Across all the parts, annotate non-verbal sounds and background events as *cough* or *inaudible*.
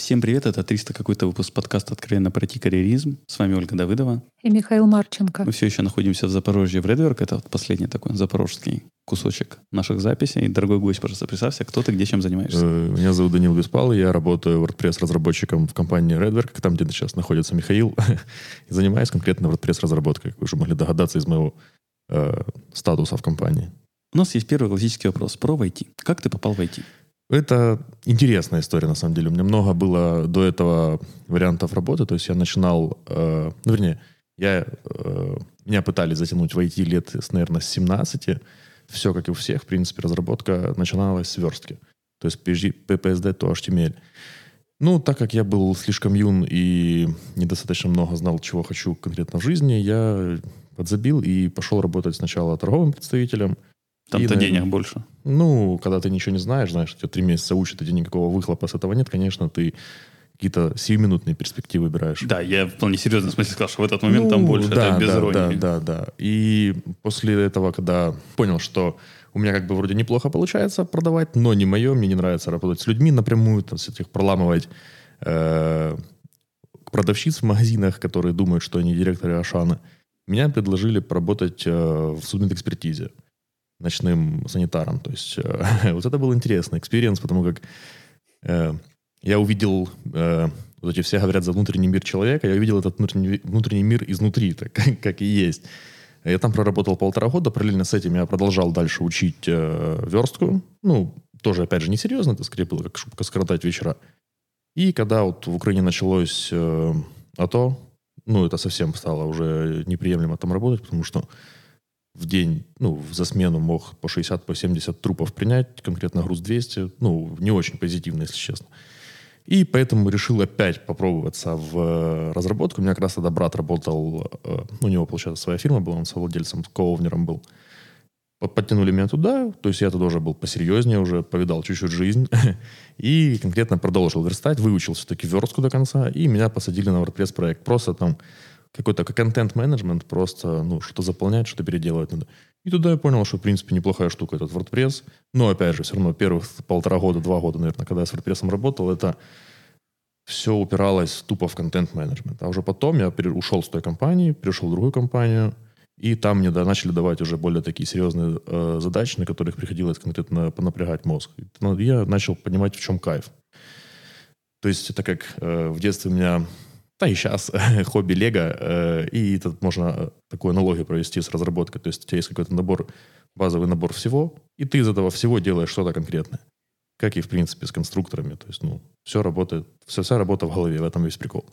Всем привет, это 300 какой-то выпуск подкаста «Откровенно пройти карьеризм». С вами Ольга Давыдова. И Михаил Марченко. Мы все еще находимся в Запорожье в Редверк. Это вот последний такой запорожский кусочек наших записей. Дорогой гость, пожалуйста, представься, кто ты, где, чем занимаешься? Э, меня зовут Данил Беспал, я работаю WordPress-разработчиком в компании Redwerk, там, где сейчас находится Михаил, *laughs* и занимаюсь конкретно WordPress-разработкой, как вы уже могли догадаться из моего э, статуса в компании. У нас есть первый классический вопрос про IT. Как ты попал в IT? Это интересная история, на самом деле. У меня много было до этого вариантов работы. То есть я начинал, э, ну, вернее, я, э, меня пытались затянуть в IT лет, наверное, с 17. Все, как и у всех, в принципе, разработка начиналась с верстки. То есть PPSD, то HTML. Ну, так как я был слишком юн и недостаточно много знал, чего хочу конкретно в жизни, я подзабил и пошел работать сначала торговым представителем – там-то денег больше. Ну, когда ты ничего не знаешь, знаешь, тебя три месяца учат, и тебе никакого выхлопа с этого нет, конечно, ты какие-то сиюминутные перспективы выбираешь. Да, я вполне серьезно в смысле сказал, что в этот момент ну, там больше, да, это без да, иронии. Да, да, да. И после этого, когда понял, что у меня как бы вроде неплохо получается продавать, но не мое, мне не нравится работать с людьми напрямую, там, этих проламывать э, продавщиц в магазинах, которые думают, что они директоры Ашана, меня предложили поработать э, в судмедэкспертизе. экспертизе ночным санитаром. То есть э, *laughs* вот это был интересный experience, потому как э, я увидел, э, вот эти все говорят за внутренний мир человека, я увидел этот внутренний, внутренний мир изнутри, *laughs* так, как и есть. Я там проработал полтора года, параллельно с этим я продолжал дальше учить э, верстку. Ну, тоже, опять же, несерьезно, это скорее было как шутка скоротать вечера. И когда вот в Украине началось э, АТО, ну, это совсем стало уже неприемлемо там работать, потому что в день, ну, за смену мог по 60, по 70 трупов принять, конкретно груз 200, ну, не очень позитивно, если честно. И поэтому решил опять попробоваться в э, разработку. У меня как раз тогда брат работал, э, ну, у него, получается, своя фирма была, он совладельцем, коовнером был. Подтянули меня туда, то есть я тогда уже был посерьезнее, уже повидал чуть-чуть жизнь. *laughs* И конкретно продолжил верстать, выучил все-таки верстку до конца, и меня посадили на WordPress проект. Просто там какой-то контент-менеджмент, просто, ну, что-то заполнять, что-то переделывать надо. И туда я понял, что, в принципе, неплохая штука этот WordPress. Но, опять же, все равно первых полтора года, два года, наверное, когда я с WordPress работал, это все упиралось тупо в контент-менеджмент. А уже потом я ушел с той компании, перешел в другую компанию, и там мне да, начали давать уже более такие серьезные э, задачи, на которых приходилось конкретно понапрягать мозг. И ну, я начал понимать, в чем кайф. То есть это как э, в детстве у меня да и сейчас хобби Лего, э, и тут можно э, такую аналогию провести с разработкой. То есть у тебя есть какой-то набор, базовый набор всего, и ты из этого всего делаешь что-то конкретное. Как и, в принципе, с конструкторами. То есть, ну, все работает, вся, вся работа в голове, в этом весь прикол.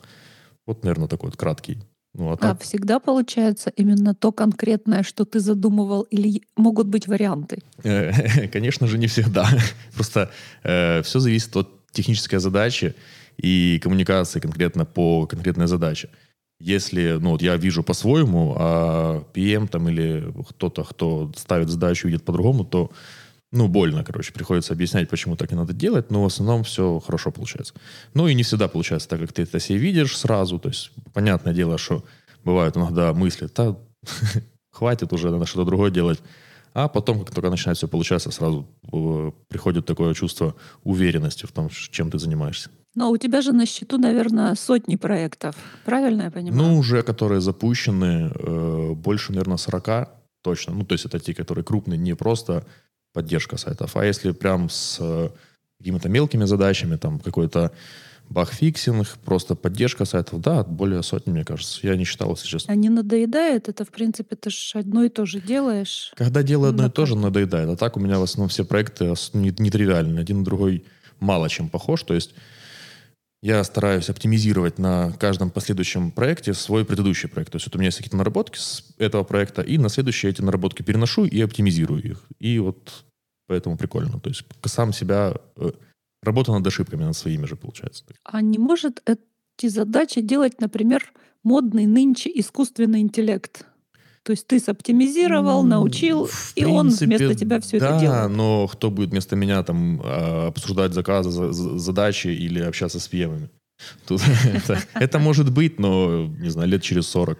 Вот, наверное, такой вот краткий. Ну, а, так... а всегда получается именно то конкретное, что ты задумывал, или могут быть варианты? *laughs* Конечно же, не всегда. *laughs* Просто э, все зависит от технической задачи и коммуникации конкретно по конкретной задаче. Если, ну, вот я вижу по-своему, а PM там или кто-то, кто ставит задачу, видит по-другому, то, ну, больно, короче, приходится объяснять, почему так не надо делать, но в основном все хорошо получается. Ну, и не всегда получается так, как ты это себе видишь сразу, то есть, понятное дело, что бывают иногда мысли, да, *laughs* хватит уже, надо что-то другое делать, а потом, как только начинает все получаться, сразу э, приходит такое чувство уверенности в том, чем ты занимаешься. Но у тебя же на счету, наверное, сотни проектов. Правильно я понимаю? Ну, уже которые запущены, э, больше, наверное, 40 точно. Ну, то есть это те, которые крупные, не просто поддержка сайтов, а если прям с э, какими-то мелкими задачами, там какой-то bugfixing, просто поддержка сайтов, да, более сотни, мне кажется. Я не считал, если честно. А не надоедает? Это, в принципе, ты же одно и то же делаешь. Когда делаю одно и то же, надоедает. А так у меня в основном все проекты нетривиальные. Один на другой мало чем похож. То есть я стараюсь оптимизировать на каждом последующем проекте свой предыдущий проект. То есть вот у меня есть какие-то наработки с этого проекта, и на следующие эти наработки переношу и оптимизирую их. И вот поэтому прикольно. То есть сам себя... Э, работа над ошибками, над своими же, получается. А не может эти задачи делать, например, модный нынче искусственный интеллект? То есть ты соптимизировал, научил, в и принципе, он вместо тебя все да, это делает. Да, но кто будет вместо меня там а, обсуждать заказы, задачи или общаться с пьемами? *laughs* Это может быть, но, не знаю, лет через 40.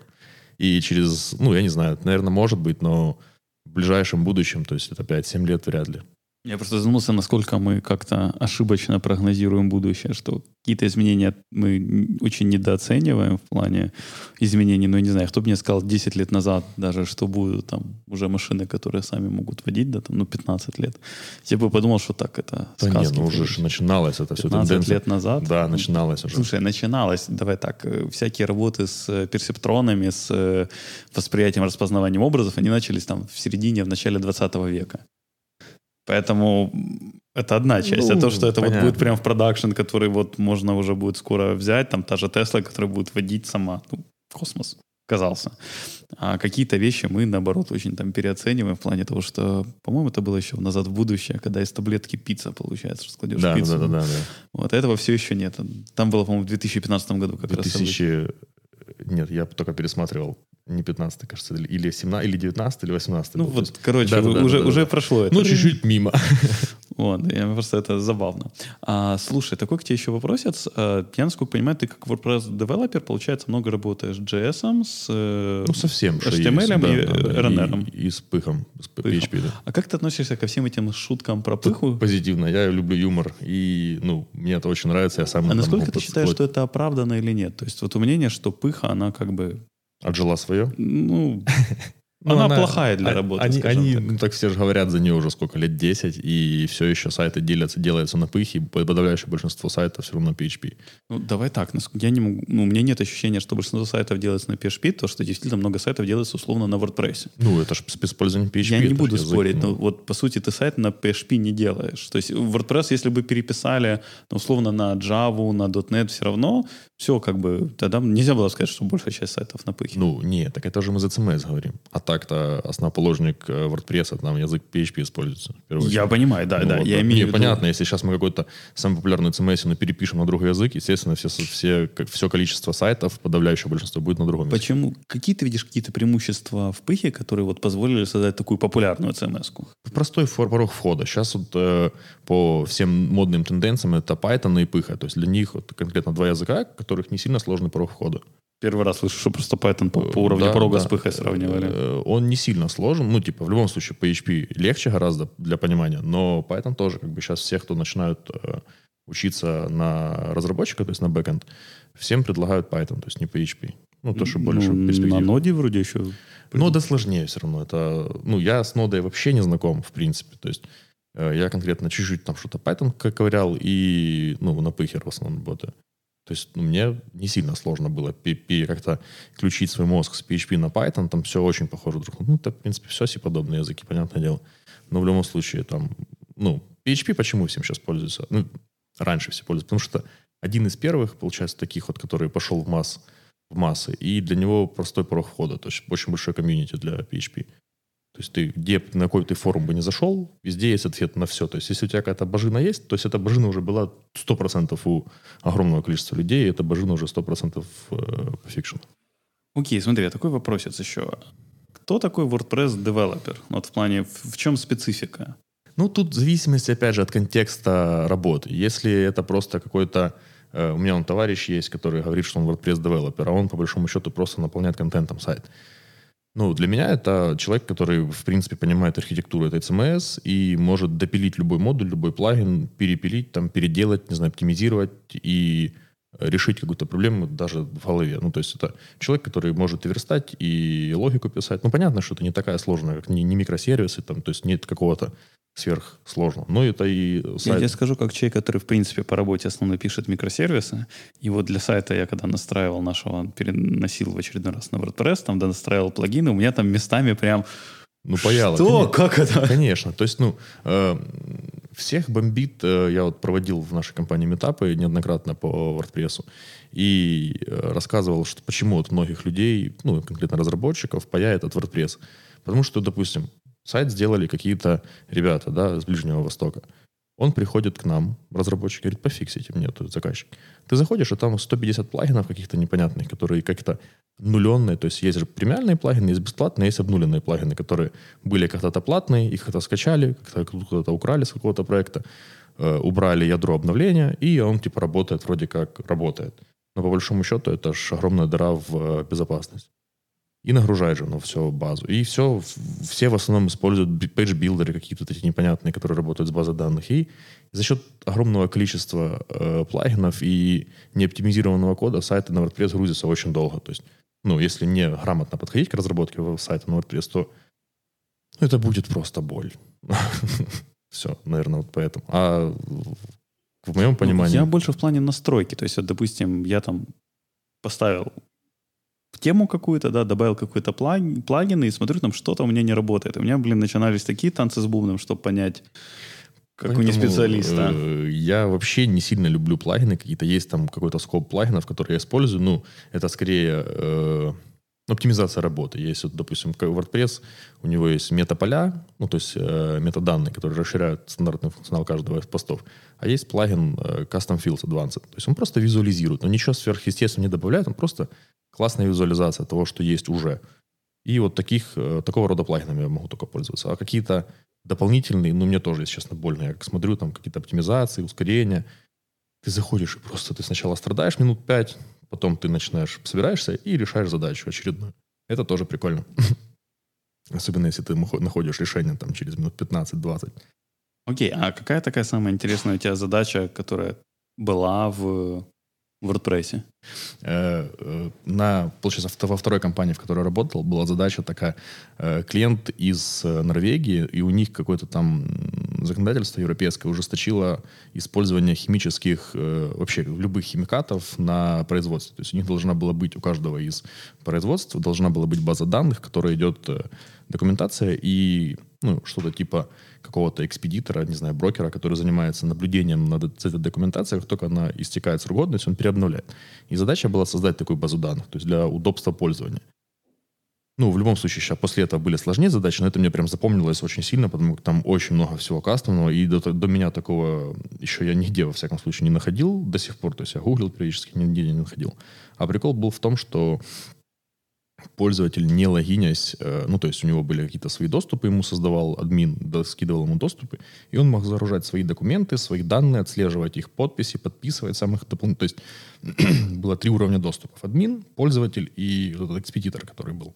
И через, ну, я не знаю, наверное, может быть, но в ближайшем будущем, то есть это 5-7 лет вряд ли. Я просто задумался, насколько мы как-то ошибочно прогнозируем будущее, что какие-то изменения мы очень недооцениваем в плане изменений. Ну, я не знаю, кто бы мне сказал 10 лет назад даже, что будут там уже машины, которые сами могут водить, да, там, ну, 15 лет. Я бы подумал, что так это Да сказки. не, ну уже начиналось это все 15 тенденция. лет назад. Да, начиналось уже. Слушай, начиналось, давай так, э, всякие работы с э, персептронами, с э, восприятием, распознаванием образов, они начались там в середине, в начале 20 века. Поэтому это одна часть. а Ну, то, что это вот будет прям в production, который вот можно уже будет скоро взять, там та же Тесла, которая будет водить сама, ну, космос казался. А какие-то вещи мы, наоборот, очень там переоцениваем в плане того, что, по-моему, это было еще «Назад в будущее», когда из таблетки пицца получается, что складешь Да, пиццу. да, да, да, да. Вот этого все еще нет. Там было, по-моему, в 2015 году как раз. событие. 2000... Нет, я только пересматривал. Не 15 кажется, или- или 17, или 19, или 18 Ну вот, есть- короче, Да, да, да, уже, да, уже да. прошло это. Ну, чуть-чуть мимо. *laughs* Вот, я, просто это забавно. А, слушай, такой к тебе еще вопросец. А, Я, насколько понимаю, ты как WordPress-девелопер, получается, много работаешь с JS, с э, Ну, совсем. HTML есть, да, и да, RNR. И, и с пыхом, с Пыхом. PHP, да. А как ты относишься ко всем этим шуткам про пыху? Позитивно. Я люблю юмор. И, ну, мне это очень нравится. Я сам А насколько ты считаешь, что это оправдано или нет? То есть вот у мнение, что пыха, она как бы, Отжила свое? ну, Ну, она, плохая для а- работы, Они, они, так. ну, так все же говорят за нее уже сколько, лет 10, и все еще сайты делятся, делаются на пыхе, подавляющее большинство сайтов все равно PHP. Ну, давай так. Я не могу, ну, у меня нет ощущения, что большинство сайтов делается на PHP, то, что действительно много сайтов делается условно на WordPress. Ну, это же с использованием PHP. Я не буду язык, спорить, ну. но вот по сути ты сайт на PHP не делаешь. То есть WordPress, если бы переписали, ну, условно, на Java, на .NET, все равно все как бы, тогда нельзя было сказать, что большая часть сайтов на пыхе. Ну, нет, так это же мы за CMS говорим. А так-то основоположник э, WordPress, там язык PHP используется. я понимаю, да, Ну да, вот, я да. имею в виду... понятно, если сейчас мы какой-то самый популярный CMS перепишем на другой язык, естественно, все, все, как, все количество сайтов, подавляющее большинство, будет на другом языке. Почему? Какие ты видишь какие-то преимущества в пыхе, которые вот позволили создать такую популярную CMS-ку? Простой фор- порог входа. Сейчас вот э, по всем модным тенденциям это Python и Пыха. То есть для них вот конкретно два языка, которых не сильно сложный порог входа. Первый раз слышу, что просто Python по, по уровню Да, порога да. с пыхой сравнивали. Э, Он не сильно сложен. Ну, типа, в любом случае, PHP легче гораздо для понимания, но Python тоже, как бы сейчас все, кто начинают э, учиться на разработчика, то есть на бэкэнд, всем предлагают Python, то есть не PHP. Ну, то, что больше Ну, перспектив. На ноде вроде еще... Нода сложнее все равно. Это, ну, я с нодой вообще не знаком, в принципе. То есть э, я конкретно чуть-чуть там что-то Python ко- ковырял и, ну, на пыхер в основном работаю. То есть ну, мне не сильно сложно было как-то включить свой мозг с PHP на Python. Там все очень похоже друг на друга. Ну, это, в принципе, все C-подобные языки, понятное дело. Но в любом случае, там, ну, PHP почему всем сейчас пользуются? Ну, раньше все пользуются. Потому что один из первых, получается, таких вот, который пошел в масс, в массы, и для него простой порог входа, то есть очень большой комьюнити для PHP. То есть ты где, на какой ты форум бы не зашел, везде есть ответ на все. То есть если у тебя какая-то бажина есть, то есть эта бажина уже была 100% у огромного количества людей, и эта бажина уже 100% э, по фикшену. Окей, смотри, а такой вопросец еще. Кто такой WordPress-девелопер? Вот в плане, в, в чем специфика? Ну, тут в зависимости, опять же, от контекста работы. Если это просто какой-то... э, у меня он товарищ есть, который говорит, что он WordPress-девелопер, а он, по большому счету, просто наполняет контентом сайт. Ну, для меня это человек, который, в принципе, понимает архитектуру этой CMS и может допилить любой модуль, любой плагин, перепилить, там, переделать, не знаю, оптимизировать и решить какую-то проблему даже в голове. Ну, то есть это человек, который может и верстать, и логику писать. Ну, понятно, что это не такая сложная, как не, не микросервисы, там, то есть нет какого-то сверхсложного. Но это и Я сайт. тебе скажу, как человек, который, в принципе, по работе основно пишет микросервисы. И вот для сайта я когда настраивал нашего, переносил в очередной раз на WordPress, там, да, настраивал плагины, у меня там местами прям... Ну, паяло. Что? конечно. Как это? Конечно. То есть, ну, э, всех бомбит. э, я вот проводил в нашей компании метапы неоднократно по WordPress и э, рассказывал, что почему вот многих людей, ну, конкретно разработчиков, паяет от WordPress. Потому что, допустим, сайт сделали какие-то ребята, да, с Ближнего Востока. Он приходит к нам, разработчик, говорит, пофиксите мне тут заказчик. Ты заходишь, а там 150 плагинов каких-то непонятных, которые как-то нуленные. То есть есть же премиальные плагины, есть бесплатные, есть обнуленные плагины, которые были когда-то платные, их как-то скачали, как-то куда-то украли с какого-то проекта, э, убрали ядро обновления, и он типа работает вроде как работает. Но по большому счету это же огромная дыра в э, безопасность. И нагружает же оно все базу. И все, все в основном используют page-builder ы какие-то такие непонятные, которые работают с базой данных. И за счет огромного количества э, плагинов и неоптимизированного кода сайты на WordPress грузятся очень долго. То есть, ну, если не грамотно подходить к разработке сайта на WordPress, то ну, это будет просто боль. *laughs* Все, наверное, вот поэтому. А в моем понимании... Я больше в плане настройки. То есть, вот, допустим, я там поставил тему какую-то, да, добавил какой-то плагин, плагин и смотрю, там что-то у меня не работает. У меня, блин, начинались такие танцы с бубном, чтобы понять, как Поэтому, у специалиста. Э, я вообще не сильно люблю плагины. Какие-то есть там какой-то скоп плагинов, которые я использую. Ну, это скорее э, оптимизация работы. Есть, вот, допустим, WordPress, у него есть метаполя, ну, то есть э, метаданные, которые расширяют стандартный функционал каждого из постов. А есть плагин э, Custom Fields Advanced. То есть он просто визуализирует, но ничего сверхъестественного не добавляет, он просто классная визуализация того, что есть уже. И вот таких, э, такого рода плагинами я могу только пользоваться. А какие-то дополнительные, ну, мне тоже, если честно, больно. Я смотрю, там какие-то оптимизации, ускорения. Ты заходишь и просто ты сначала страдаешь минут пять, потом ты начинаешь, собираешься и решаешь задачу очередную. Это тоже прикольно. *laughs* Особенно, если ты находишь решение там через минут 15-20. Окей, а какая такая самая интересная у тебя задача, которая была в в WordPress? Э, э, на, получается, во второй компании, в которой работал, была задача такая. Э, клиент из Норвегии, и у них какое-то там законодательство европейское ужесточило использование химических, вообще любых химикатов на производстве. То есть у них должна была быть, у каждого из производств должна была быть база данных, в которой идет документация и ну, что-то типа какого-то экспедитора, не знаю, брокера, который занимается наблюдением над этой документацией, как только она истекает срок годности, он переобновляет. И задача была создать такую базу данных, то есть для удобства пользования. Ну, в любом случае, сейчас после этого были сложнее задачи, но это мне прям запомнилось очень сильно, потому что там очень много всего кастомного, и до, до меня такого еще я нигде, во всяком случае, не находил до сих пор, то есть я гуглил периодически, нигде не находил. А прикол был в том, что пользователь, не логинясь, э, ну, то есть у него были какие-то свои доступы, ему создавал админ, да, скидывал ему доступы, и он мог загружать свои документы, свои данные, отслеживать их подписи, подписывать самых дополнительных. То есть *clears throat* было три уровня доступов. Админ, пользователь и этот экспедитор, который был.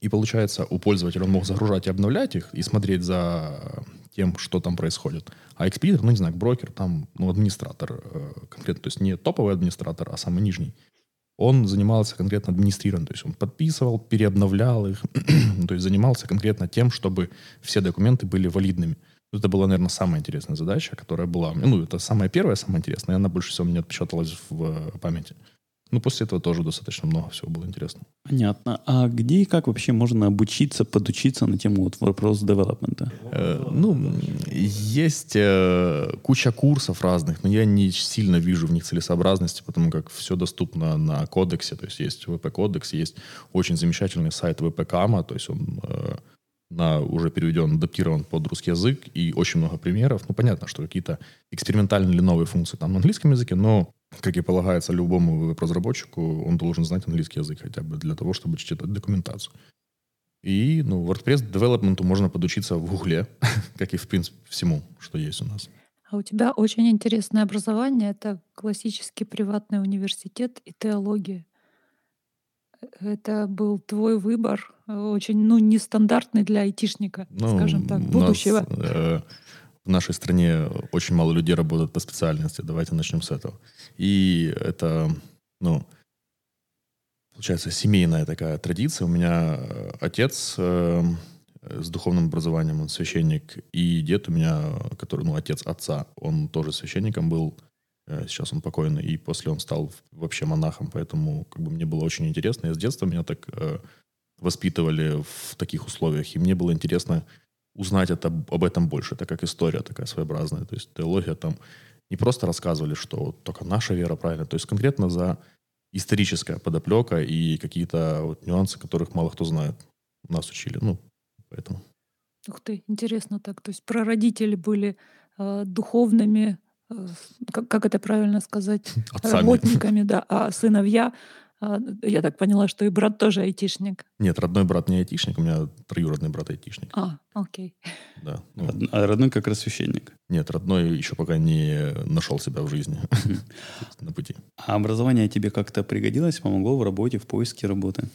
И получается, у пользователя он мог загружать и обновлять их, и смотреть за тем, что там происходит. А экспедитор, ну, не знаю, брокер, там, ну, администратор э, конкретно, то есть не топовый администратор, а самый нижний он занимался конкретно администрированием, то есть он подписывал, переобновлял их, *clears throat* то есть занимался конкретно тем, чтобы все документы были валидными. Это была, наверное, самая интересная задача, которая была... Ну, это самая первая, самая интересная, и она больше всего мне отпечаталась в памяти. Ну, после этого тоже достаточно много всего было интересно. Понятно. А где и как вообще можно обучиться, подучиться на тему вот вопрос девелопмента? Э, ну, есть э, куча курсов разных, но я не сильно вижу в них целесообразности, потому как все доступно на кодексе, то есть есть ВП-кодекс, есть очень замечательный сайт ВП-кама, то есть он э, на, уже переведен, адаптирован под русский язык, и очень много примеров. Ну, понятно, что какие-то экспериментальные или новые функции там на английском языке, но как и полагается любому веб-разработчику, он должен знать английский язык хотя бы для того, чтобы читать документацию. И ну, WordPress девелопменту можно подучиться в Гугле, *laughs* как и, в принципе, всему, что есть у нас. А у тебя очень интересное образование. Это классический приватный университет и теология. Это был твой выбор, очень ну, нестандартный для айтишника, ну, скажем так, будущего. Нас, э, в нашей стране очень мало людей работают по специальности. Давайте начнем с этого. И это, ну, получается, семейная такая традиция. У меня э, отец э, с духовным образованием, он священник, и дед у меня, который, ну, отец отца, он тоже священником был, э, сейчас он покойный, и после он стал вообще монахом, поэтому как бы мне было очень интересно. Я с детства меня так э, воспитывали в таких условиях, и мне было интересно узнать это, об этом больше. Это как история такая своеобразная. То есть теология там не просто рассказывали, что вот только наша вера правильная. То есть конкретно за историческая подоплека и какие-то вот нюансы, которых мало кто знает. Нас учили. Ну, поэтому. Ух ты, интересно так. То есть прародители были э, духовными, э, как, как это правильно сказать, Отцами. работниками, да, а сыновья а, я так поняла, что и брат тоже айтишник. Нет, родной брат не айтишник, у меня троюродный брат айтишник. А, окей. Да. Ну. А родной как раз священник? Нет, родной еще пока не нашел себя в жизни *laughs* на пути. А образование тебе как-то пригодилось, помогло в работе, в поиске работы?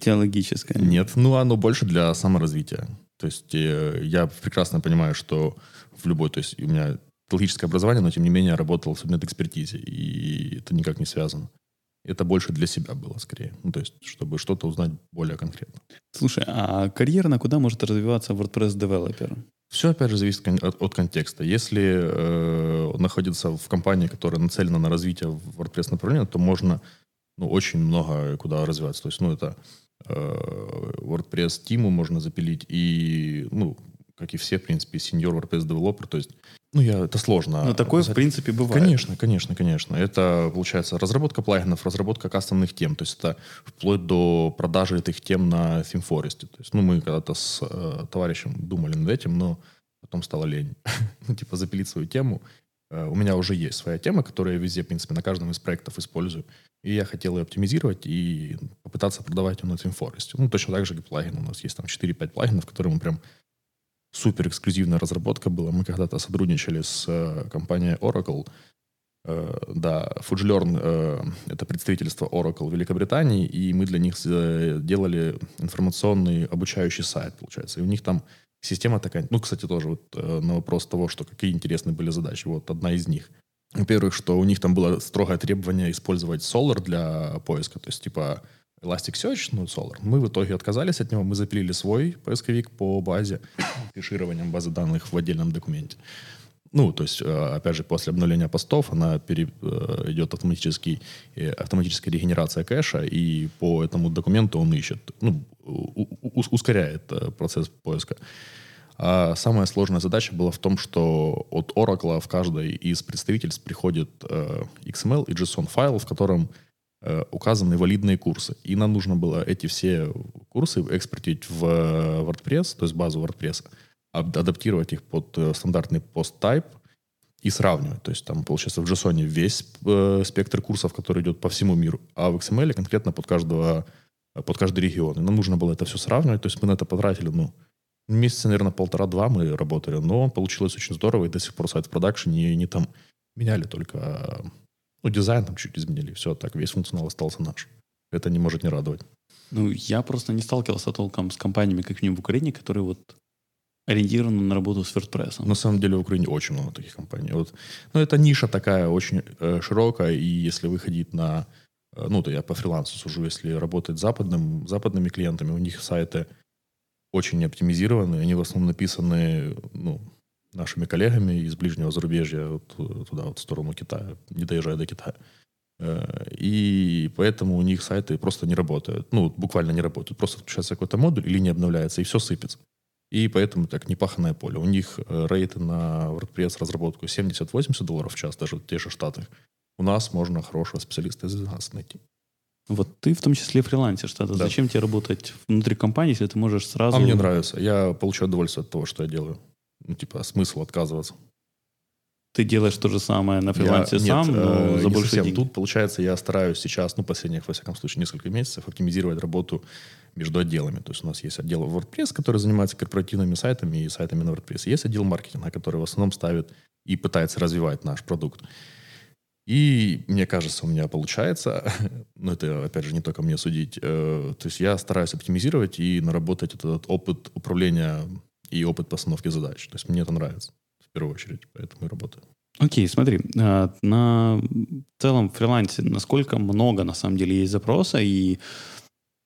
теологическое. Нет, ну оно больше для саморазвития. То есть э, я прекрасно понимаю, что в любой, то есть у меня теологическое образование, но тем не менее работал в судмедэкспертизе, и это никак не связано. Это больше для себя было скорее. Ну, то есть, чтобы что-то узнать более конкретно. Слушай, а карьерно куда может развиваться WordPress-девелопер? Все, опять же, зависит от, от контекста. Если э, находиться в компании, которая нацелена на развитие WordPress направления, то можно ну, очень много куда развиваться. То есть, ну, это э, WordPress Team можно запилить и, ну, как и все, в принципе, senior WordPress девелопер. То есть, ну, я, это сложно. Но такое, в принципе, бывает. Конечно, конечно, конечно. Это, получается, разработка плагинов, разработка кастомных тем. То есть это вплоть до продажи этих тем на ThemeForest. То есть, ну, мы когда-то с э, товарищем думали над этим, но потом стало лень. *laughs* ну, типа, запилить свою тему. Э, у меня уже есть своя тема, которую я везде, в принципе, на каждом из проектов использую. И я хотел ее оптимизировать и попытаться продавать ее на ThemeForest. Ну, точно так же, как плагин. У нас есть там 4-5 плагинов, которые мы прям супер эксклюзивная разработка была. Мы когда-то сотрудничали с э, компанией Oracle. Э, да, FujiLearn э, — это представительство Oracle в Великобритании, и мы для них э, делали информационный обучающий сайт, получается. И у них там система такая... Ну, кстати, тоже вот э, на вопрос того, что какие интересные были задачи. Вот одна из них. Во-первых, что у них там было строгое требование использовать Solar для поиска. То есть, типа, Elasticsearch, ну, Solar. Мы в итоге отказались от него, мы запилили свой поисковик по базе, кешированием базы данных в отдельном документе. Ну, то есть, э, опять же, после обновления постов она пере, э, идет автоматический, э, автоматическая регенерация кэша, и по этому документу он ищет, ну, ускоряет процесс поиска. А самая сложная задача была в том, что от Oracle в каждой из представительств приходит XML и JSON файл, в котором указаны валидные курсы. И нам нужно было эти все курсы экспортить в э, WordPress, то есть базу WordPress, адаптировать их под э, стандартный пост-тайп и сравнивать. То есть там, получается, в JSON весь э, спектр курсов, который идет по всему миру, а в XML конкретно под каждого под каждый регион. И нам нужно было это все сравнивать. То есть мы на это потратили, ну, месяца, наверное, полтора-два мы работали, но получилось очень здорово, и до сих пор сайт в продакшене, не там меняли только ну, дизайн там чуть изменили, все, так весь функционал остался наш. Это не может не радовать. Ну, я просто не сталкивался толком с компаниями, как минимум в Украине, которые вот ориентированы на работу с WordPress. На самом деле в Украине очень много таких компаний. Вот, ну, это ниша такая очень э, широкая, и если выходить на... Э, ну, то я по фрилансу сужу, если работать с западным, западными клиентами, у них сайты очень не оптимизированы, они в основном написаны, ну, нашими коллегами из ближнего зарубежья вот, э, туда, вот в сторону Китая, не доезжая до Китая. Э, и поэтому у них сайты просто не работают. Ну, буквально не работают. Просто включается какой-то модуль или не обновляется, и все сыпется. И поэтому так непаханное поле. У них э, рейты на WordPress разработку 70-80 долларов в час, даже в тех же Штатах. У нас можно хорошего специалиста из 12 найти. Вот ты в том числе фрилансер что-то. Да. Зачем тебе работать внутри компании, если ты можешь сразу... А мне нравится. Я получаю удовольствие от того, что я делаю ну, типа, смысл отказываться. Ты делаешь то же самое на фрилансе я, сам, нет, но э, за больше денег. Тут, получается, я стараюсь сейчас, ну, последних, во всяком случае, несколько месяцев оптимизировать работу между отделами. То есть у нас есть отдел WordPress, который занимается корпоративными сайтами и сайтами на WordPress. Есть отдел маркетинга, который в основном ставит и пытается развивать наш продукт. И мне кажется, у меня получается, *laughs* но это, опять же, не только мне судить, э, то есть я стараюсь оптимизировать и наработать этот опыт управления и опыт постановки задач. То есть мне это нравится в первую очередь, поэтому и работаю. Окей, okay, смотри, а, на целом фрилансе насколько много на самом деле есть запроса и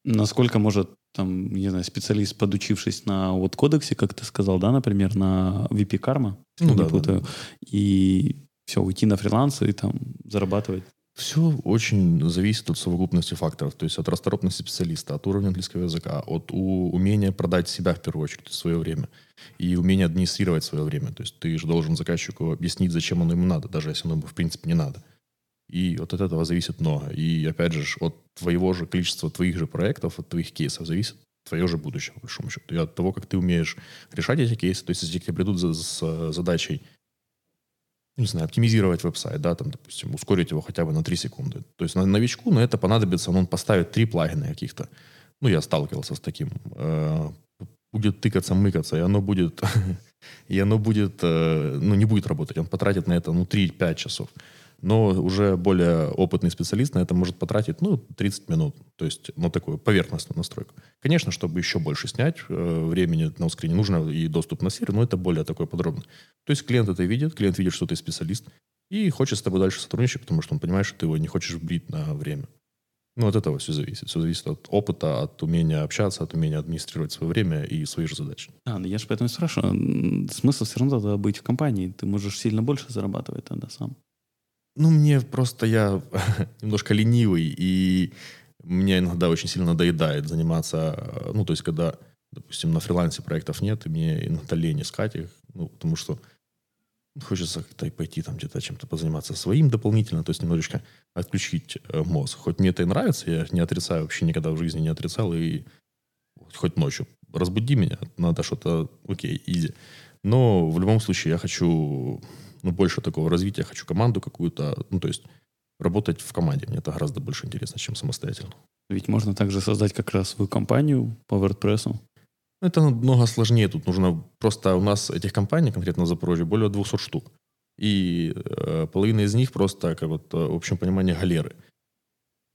насколько может там, не знаю, специалист, подучившись на вот кодексе, как ты сказал, да, например, на VP Karma, ну, да, путаю, да, да. и все, уйти на фриланс и там зарабатывать все очень зависит от совокупности факторов, то есть от расторопности специалиста, от уровня английского языка, от у, умения продать себя в первую очередь в свое время и умения администрировать свое время. То есть ты же должен заказчику объяснить, зачем оно ему надо, даже если оно ему в принципе не надо. И вот от этого зависит много. И опять же, от твоего же количества твоих же проектов, от твоих кейсов зависит твое же будущее, по большому счету. И от того, как ты умеешь решать эти кейсы, то есть если тебе придут за, с задачей не знаю, оптимизировать веб-сайт, да, там, допустим, ускорить его хотя бы на 3 секунды. То есть новичку на это понадобится, он поставит три плагина каких-то. Ну, я сталкивался с таким. Э, будет тыкаться, мыкаться, и оно будет, *laughs* и оно будет, э, ну, не будет работать. Он потратит на это, ну, 3-5 часов. Но уже более опытный специалист на это может потратить, ну, 30 минут. То есть, ну, такую поверхностную настройку. Конечно, чтобы еще больше снять, э, времени на ускорение нужно и доступ на сервер, но это более такое подробно. То есть клиент это видит, клиент видит, что ты специалист, и хочет с тобой дальше сотрудничать, потому что он понимает, что ты его не хочешь брить на время. Ну, от этого все зависит. Все зависит от опыта, от умения общаться, от умения администрировать свое время и свои же задачи. А, ну я же поэтому и спрашиваю. Смысл все равно тогда быть в компании. Ты можешь сильно больше зарабатывать тогда сам. Ну, мне просто я *laughs* немножко ленивый, и мне иногда очень сильно надоедает заниматься, ну, то есть, когда, допустим, на фрилансе проектов нет, и мне иногда лень искать их, ну, потому что хочется как-то пойти там где-то чем-то позаниматься своим дополнительно, то есть немножечко отключить э, мозг. Хоть мне это и нравится, я не отрицаю, вообще никогда в жизни не отрицал, и хоть ночью разбуди меня, надо что-то, окей, изи. Но в любом случае я хочу ну, больше такого развития, хочу команду какую-то, ну, то есть работать в команде. Мне это гораздо больше интересно, чем самостоятельно. Ведь можно также создать как раз свою компанию по WordPress. Это намного сложнее. Тут нужно просто у нас этих компаний, конкретно в Запорожье, более 200 штук. И э, половина из них просто, как вот э, в общем понимании, галеры.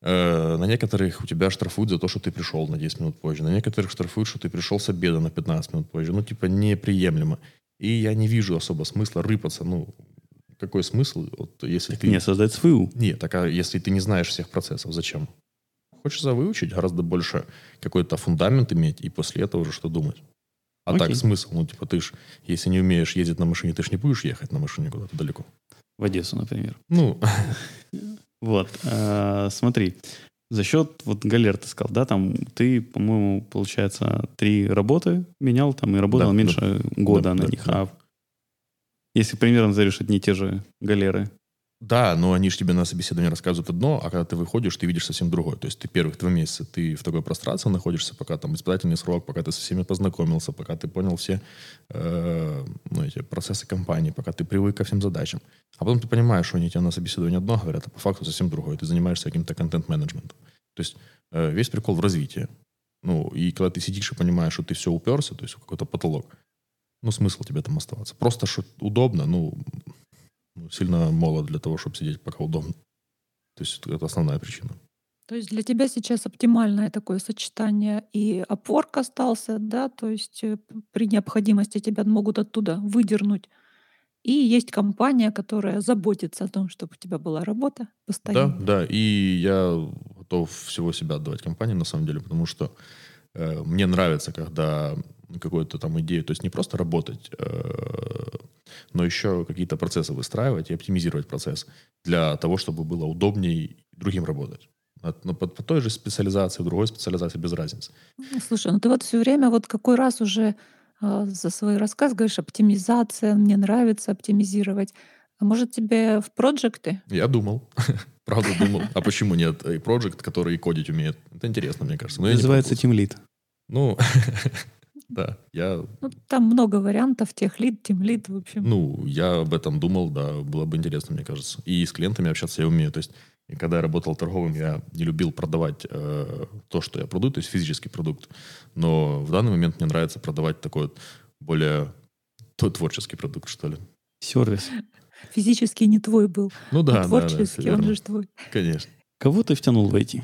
Э, на некоторых у тебя штрафуют за то, что ты пришел на 10 минут позже. На некоторых штрафуют, что ты пришел с обеда на 15 минут позже. Ну, типа, неприемлемо. И я не вижу особо смысла рыпаться. Ну, какой смысл, вот, если так ты... Не, создать свою. Нет, так а если ты не знаешь всех процессов, зачем? Хочется выучить, гораздо больше какой-то фундамент иметь, и после этого уже что думать. А Окей. так смысл, ну, типа, ты ж, если не умеешь ездить на машине, ты ж не будешь ехать на машине куда-то далеко. В Одессу, например. Ну. *laughs* Вот, а, смотри, за счет, вот Галер ты сказал, да, там ты, по-моему, получается, три работы менял там и работал да, меньше да, года да, на да, них. Да. А если примерно заришь одни и те же галеры. Да, но они же тебе на собеседовании рассказывают одно, а когда ты выходишь, ты видишь совсем другое. То есть ты первых два месяца ты в такой прострации находишься, пока там испытательный срок, пока ты со всеми познакомился, пока ты понял все э, ну, эти процессы компании, пока ты привык ко всем задачам. А потом ты понимаешь, что они тебе на собеседовании одно говорят, а по факту совсем другое. Ты занимаешься каким-то контент-менеджментом. То есть э, весь прикол в развитии. Ну, и когда ты сидишь и понимаешь, что ты все уперся, то есть какой-то потолок, ну, смысл тебе там оставаться. Просто, что удобно, ну, сильно молод для того, чтобы сидеть пока удобно. То есть это основная причина. То есть для тебя сейчас оптимальное такое сочетание и опорк остался, да, то есть э, при необходимости тебя могут оттуда выдернуть. И есть компания, которая заботится о том, чтобы у тебя была работа постоянно. Да, да, и я готов всего себя отдавать компании на самом деле, потому что э, мне нравится, когда какую-то там идею, то есть не просто работать, э, но еще какие-то процессы выстраивать и оптимизировать процесс для того, чтобы было удобнее другим работать. Но по, по той же специализации, в другой специализации без разницы. Ну, слушай, ну ты вот все время, вот какой раз уже э, за свой рассказ говоришь, оптимизация, мне нравится оптимизировать. А может тебе в проекты? Я думал. *laughs* Правда думал. А почему нет? И проект, который кодить умеет. Это интересно, мне кажется. Называется Team Lead. Ну, *laughs* Да, я... Ну, там много вариантов, тех лид, тем лид, в общем. Ну, я об этом думал, да, было бы интересно, мне кажется. И с клиентами общаться я умею. То есть, когда я работал торговым, я не любил продавать э, то, что я продаю, то есть физический продукт. Но в данный момент мне нравится продавать такой вот более творческий продукт, что ли. Сервис. Физически не твой был. Ну да, а творческий, да, да, он же твой. Конечно. Кого ты втянул в IT?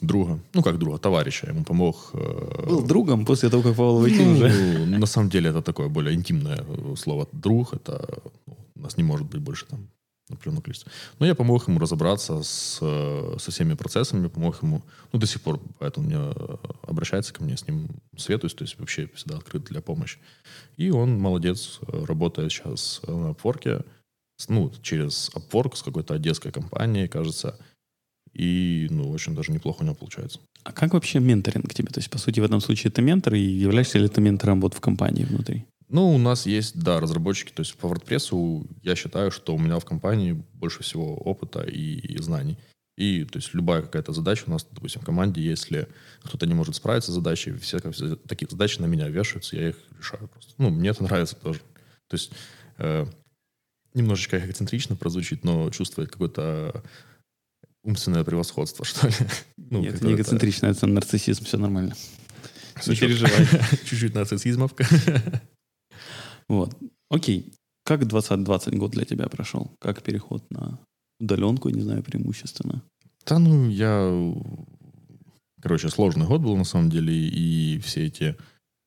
Друга, ну как друга, товарища, ему помог. Э, Был другом после того, как попал в ну, уже? На самом деле это такое более интимное э, слово друг, это ну, у нас не может быть больше там определенного количества. Но я помог ему разобраться с, э, со всеми процессами, помог ему, ну до сих пор, поэтому мне обращается ко мне, с ним советуюсь, то есть вообще всегда открыт для помощи. И он молодец, работает сейчас на Upwork, ну, через Upwork с какой-то одесской компанией, кажется, и, ну, очень даже неплохо у него получается. А как вообще менторинг тебе? То есть, по сути, в этом случае ты ментор, и являешься ли ты ментором вот в компании внутри? Ну, у нас есть, да, разработчики. То есть по WordPress я считаю, что у меня в компании больше всего опыта и знаний. И то есть любая какая-то задача у нас, допустим, в команде, если кто-то не может справиться с задачей, все, такие задачи на меня вешаются, я их решаю просто. Ну, мне это нравится тоже. То есть э, немножечко эгоцентрично прозвучит, но чувствовать какой-то умственное превосходство, *laughs* что ли. Ну, Нет, не эгоцентрично, это нарциссизм, все нормально. Не переживай. *laughs* Чуть-чуть нарциссизмовка. *laughs* Вот. Окей. Как 2020 год для тебя прошел? Как переход на Удаленку, не знаю, преимущественно. Да, ну, я... Короче, сложный год был на самом деле, и все эти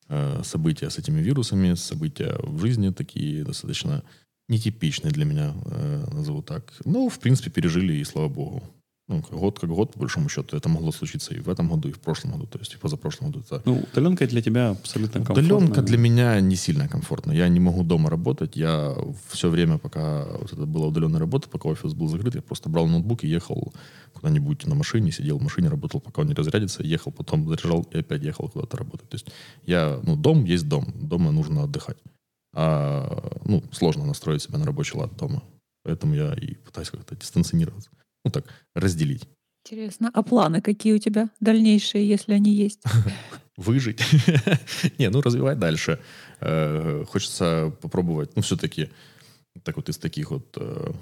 э, события с этими вирусами, события в жизни такие достаточно нетипичные для меня, э, назову так. Ну, в принципе, пережили, и слава богу. Ну, год как год, по большому счету. Это могло случиться и в этом году, и в прошлом году, то есть и позапрошлом году. Это... Ну, удаленка для тебя абсолютно комфортная. Удаленка для меня не сильно комфортно. Я не могу дома работать. Я все время, пока вот это была удаленная работа, пока офис был закрыт, я просто брал ноутбук и ехал куда-нибудь на машине, сидел в машине, работал, пока он не разрядится, ехал, потом заряжал и опять ехал куда-то работать. То есть я, ну, дом есть дом. Дома нужно отдыхать. А, ну, сложно настроить себя на рабочий лад дома. Поэтому я и пытаюсь как-то дистанционироваться ну так, разделить. Интересно. А планы какие у тебя дальнейшие, если они есть? *laughs* Выжить. *laughs* Не, ну развивать дальше. Э, хочется попробовать, ну все-таки, так вот из таких вот э,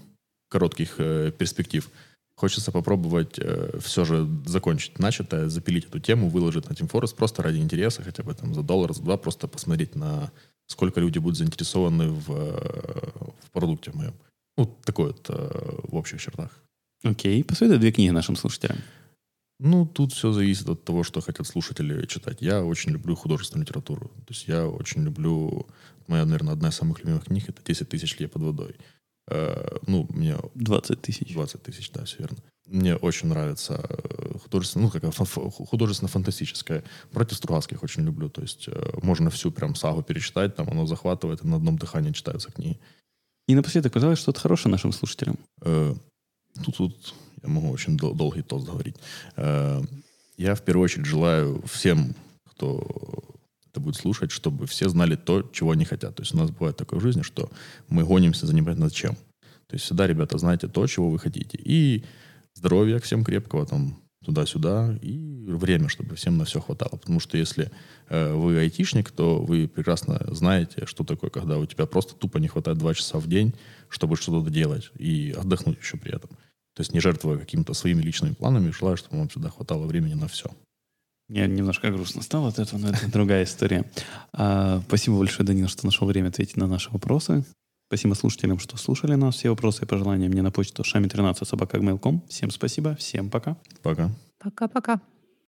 коротких э, перспектив, хочется попробовать все же закончить начатое, запилить эту тему, выложить на Team Forest просто ради интереса, хотя бы там за доллар, за два, просто посмотреть на сколько люди будут заинтересованы в, в продукте моем. Ну, такой вот в общих чертах. Окей, посоветуй две книги нашим слушателям. Ну, тут все зависит от того, что хотят слушатели читать. Я очень люблю художественную литературу. То есть я очень люблю... Моя, наверное, одна из самых любимых книг — это «10 тысяч лье под водой». Э, ну, мне... 20 тысяч. 20 тысяч, да, все верно. Мне очень нравится э, художественно, ну, какая художественно-фантастическая. Против Стругацких очень люблю. То есть э, можно всю прям сагу перечитать, там оно захватывает, и на одном дыхании читаются книги. И напоследок, пожалуйста, что-то хорошее нашим слушателям. Э, ну, тут я могу очень дол- долгий тост говорить. Э, я в первую очередь желаю всем, кто это будет слушать, чтобы все знали то, чего они хотят. То есть у нас бывает такое в жизни, что мы гонимся за непонятно чем. То есть всегда, ребята, знаете то, чего вы хотите. И здоровья всем крепкого, там, туда-сюда, и время, чтобы всем на все хватало. Потому что если э, вы айтишник, то вы прекрасно знаете, что такое, когда у тебя просто тупо не хватает два часа в день, чтобы что-то делать и отдохнуть еще при этом. То есть не жертвуя какими-то своими личными планами, желаю, чтобы вам всегда хватало времени на все. Мне немножко грустно стало от этого, но это другая история. А, спасибо большое, Данил, что нашел время ответить на наши вопросы. Спасибо слушателям, что слушали нас. Все вопросы и пожелания мне на почту шами13 собака Всем спасибо, всем пока. Пока. Пока-пока.